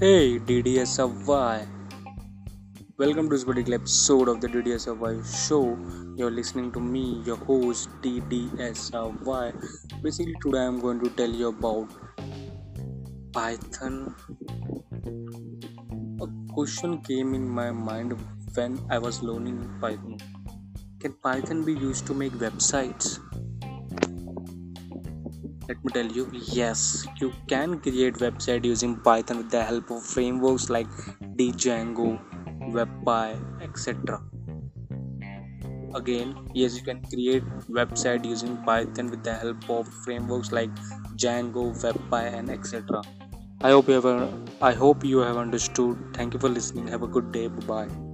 Hey DDSRY, welcome to this particular episode of the DDSRY show. You're listening to me, your host DDSRY. Basically, today I'm going to tell you about Python. A question came in my mind when I was learning Python. Can Python be used to make websites? Let me tell you, yes, you can create website using Python with the help of frameworks like Django, WebPy, etc. Again, yes, you can create website using Python with the help of frameworks like Django, WebPy, and etc. I hope you have. I hope you have understood. Thank you for listening. Have a good day. Bye bye.